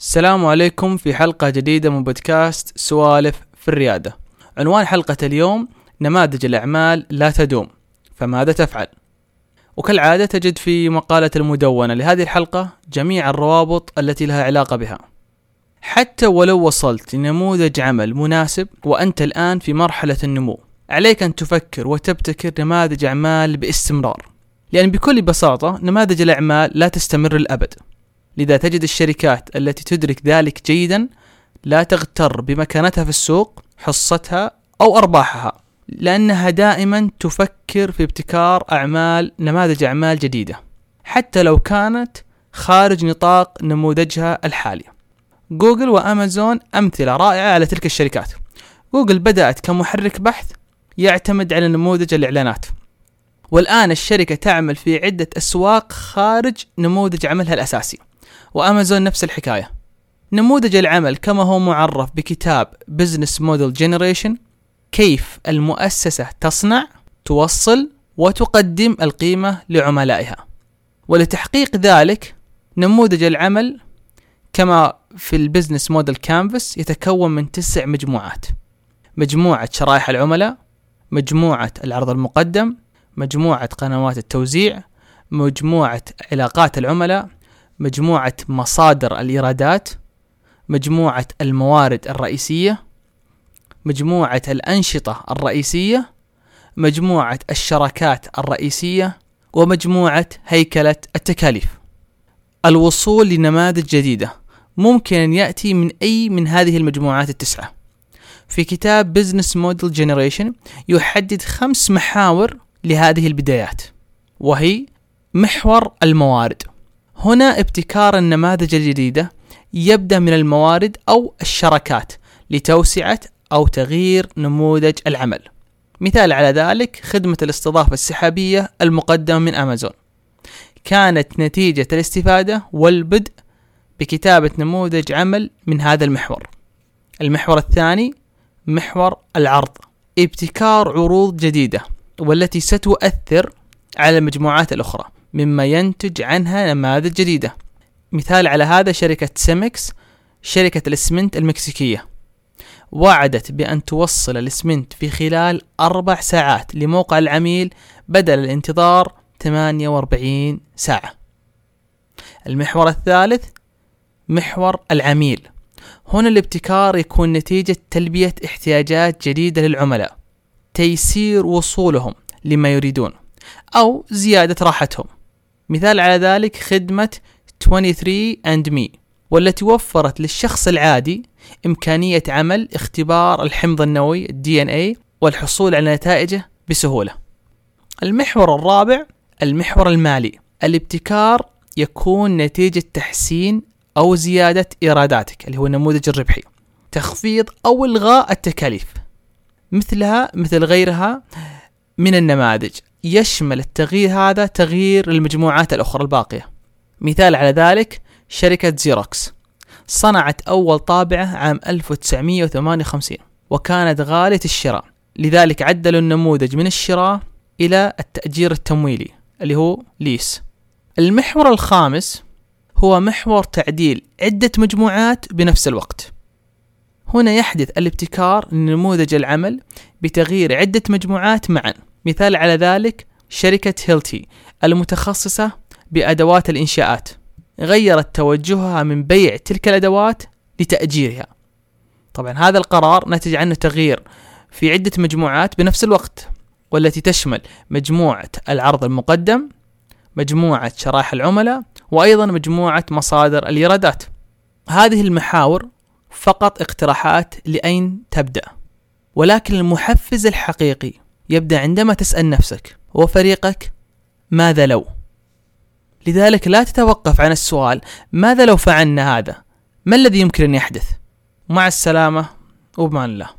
السلام عليكم في حلقة جديدة من بودكاست سوالف في الريادة. عنوان حلقة اليوم نماذج الأعمال لا تدوم، فماذا تفعل؟ وكالعادة تجد في مقالة المدونة لهذه الحلقة جميع الروابط التي لها علاقة بها. حتى ولو وصلت لنموذج عمل مناسب وأنت الآن في مرحلة النمو، عليك أن تفكر وتبتكر نماذج أعمال باستمرار. لأن بكل بساطة نماذج الأعمال لا تستمر الأبد. لذا تجد الشركات التي تدرك ذلك جيدا لا تغتر بمكانتها في السوق حصتها أو أرباحها لأنها دائما تفكر في ابتكار أعمال نماذج أعمال جديدة حتى لو كانت خارج نطاق نموذجها الحالي. جوجل وأمازون أمثلة رائعة على تلك الشركات. جوجل بدأت كمحرك بحث يعتمد على نموذج الإعلانات. والآن الشركة تعمل في عدة أسواق خارج نموذج عملها الأساسي. وأمازون نفس الحكاية. نموذج العمل كما هو معرف بكتاب Business Model Generation كيف المؤسسة تصنع توصل وتقدم القيمة لعملائها. ولتحقيق ذلك نموذج العمل كما في ال Business Model Canvas يتكون من تسع مجموعات. مجموعة شرائح العملاء مجموعة العرض المقدم مجموعة قنوات التوزيع مجموعة علاقات العملاء مجموعة مصادر الإيرادات مجموعة الموارد الرئيسية مجموعة الأنشطة الرئيسية مجموعة الشراكات الرئيسية ومجموعة هيكلة التكاليف. الوصول لنماذج جديدة. ممكن أن يأتي من أي من هذه المجموعات التسعة. في كتاب Business Model Generation يحدد خمس محاور لهذه البدايات وهي محور الموارد. هنا ابتكار النماذج الجديدة يبدأ من الموارد أو الشركات لتوسعة أو تغيير نموذج العمل. مثال على ذلك خدمة الاستضافة السحابية المقدمة من أمازون. كانت نتيجة الاستفادة والبدء بكتابة نموذج عمل من هذا المحور. المحور الثاني محور العرض. ابتكار عروض جديدة والتي ستؤثر على المجموعات الأخرى. مما ينتج عنها نماذج جديدة. مثال على هذا شركة سيمكس شركة الإسمنت المكسيكية. وعدت بأن توصل الإسمنت في خلال أربع ساعات لموقع العميل بدل الانتظار 48 ساعة. المحور الثالث محور العميل. هنا الابتكار يكون نتيجة تلبية احتياجات جديدة للعملاء. تيسير وصولهم لما يريدون أو زيادة راحتهم. مثال على ذلك خدمة 23 and me والتي وفرت للشخص العادي إمكانية عمل اختبار الحمض النووي الدي إن اي والحصول على نتائجه بسهولة. المحور الرابع المحور المالي الابتكار يكون نتيجة تحسين أو زيادة إيراداتك اللي هو النموذج الربحي تخفيض أو إلغاء التكاليف مثلها مثل غيرها من النماذج يشمل التغيير هذا تغيير المجموعات الأخرى الباقية. مثال على ذلك شركة زيروكس صنعت أول طابعة عام 1958 وكانت غالية الشراء. لذلك عدلوا النموذج من الشراء إلى التأجير التمويلي اللي هو ليس. المحور الخامس هو محور تعديل عدة مجموعات بنفس الوقت. هنا يحدث الابتكار لنموذج العمل بتغيير عدة مجموعات معا. مثال على ذلك شركة هيلتي المتخصصة بأدوات الإنشاءات. غيرت توجهها من بيع تلك الأدوات لتأجيرها. طبعا هذا القرار نتج عنه تغيير في عدة مجموعات بنفس الوقت والتي تشمل مجموعة العرض المقدم مجموعة شرائح العملاء وأيضا مجموعة مصادر الإيرادات. هذه المحاور فقط اقتراحات لأين تبدأ ولكن المحفز الحقيقي يبدأ عندما تسأل نفسك وفريقك ماذا لو؟ لذلك لا تتوقف عن السؤال ماذا لو فعلنا هذا؟ ما الذي يمكن أن يحدث؟ مع السلامة وبمان الله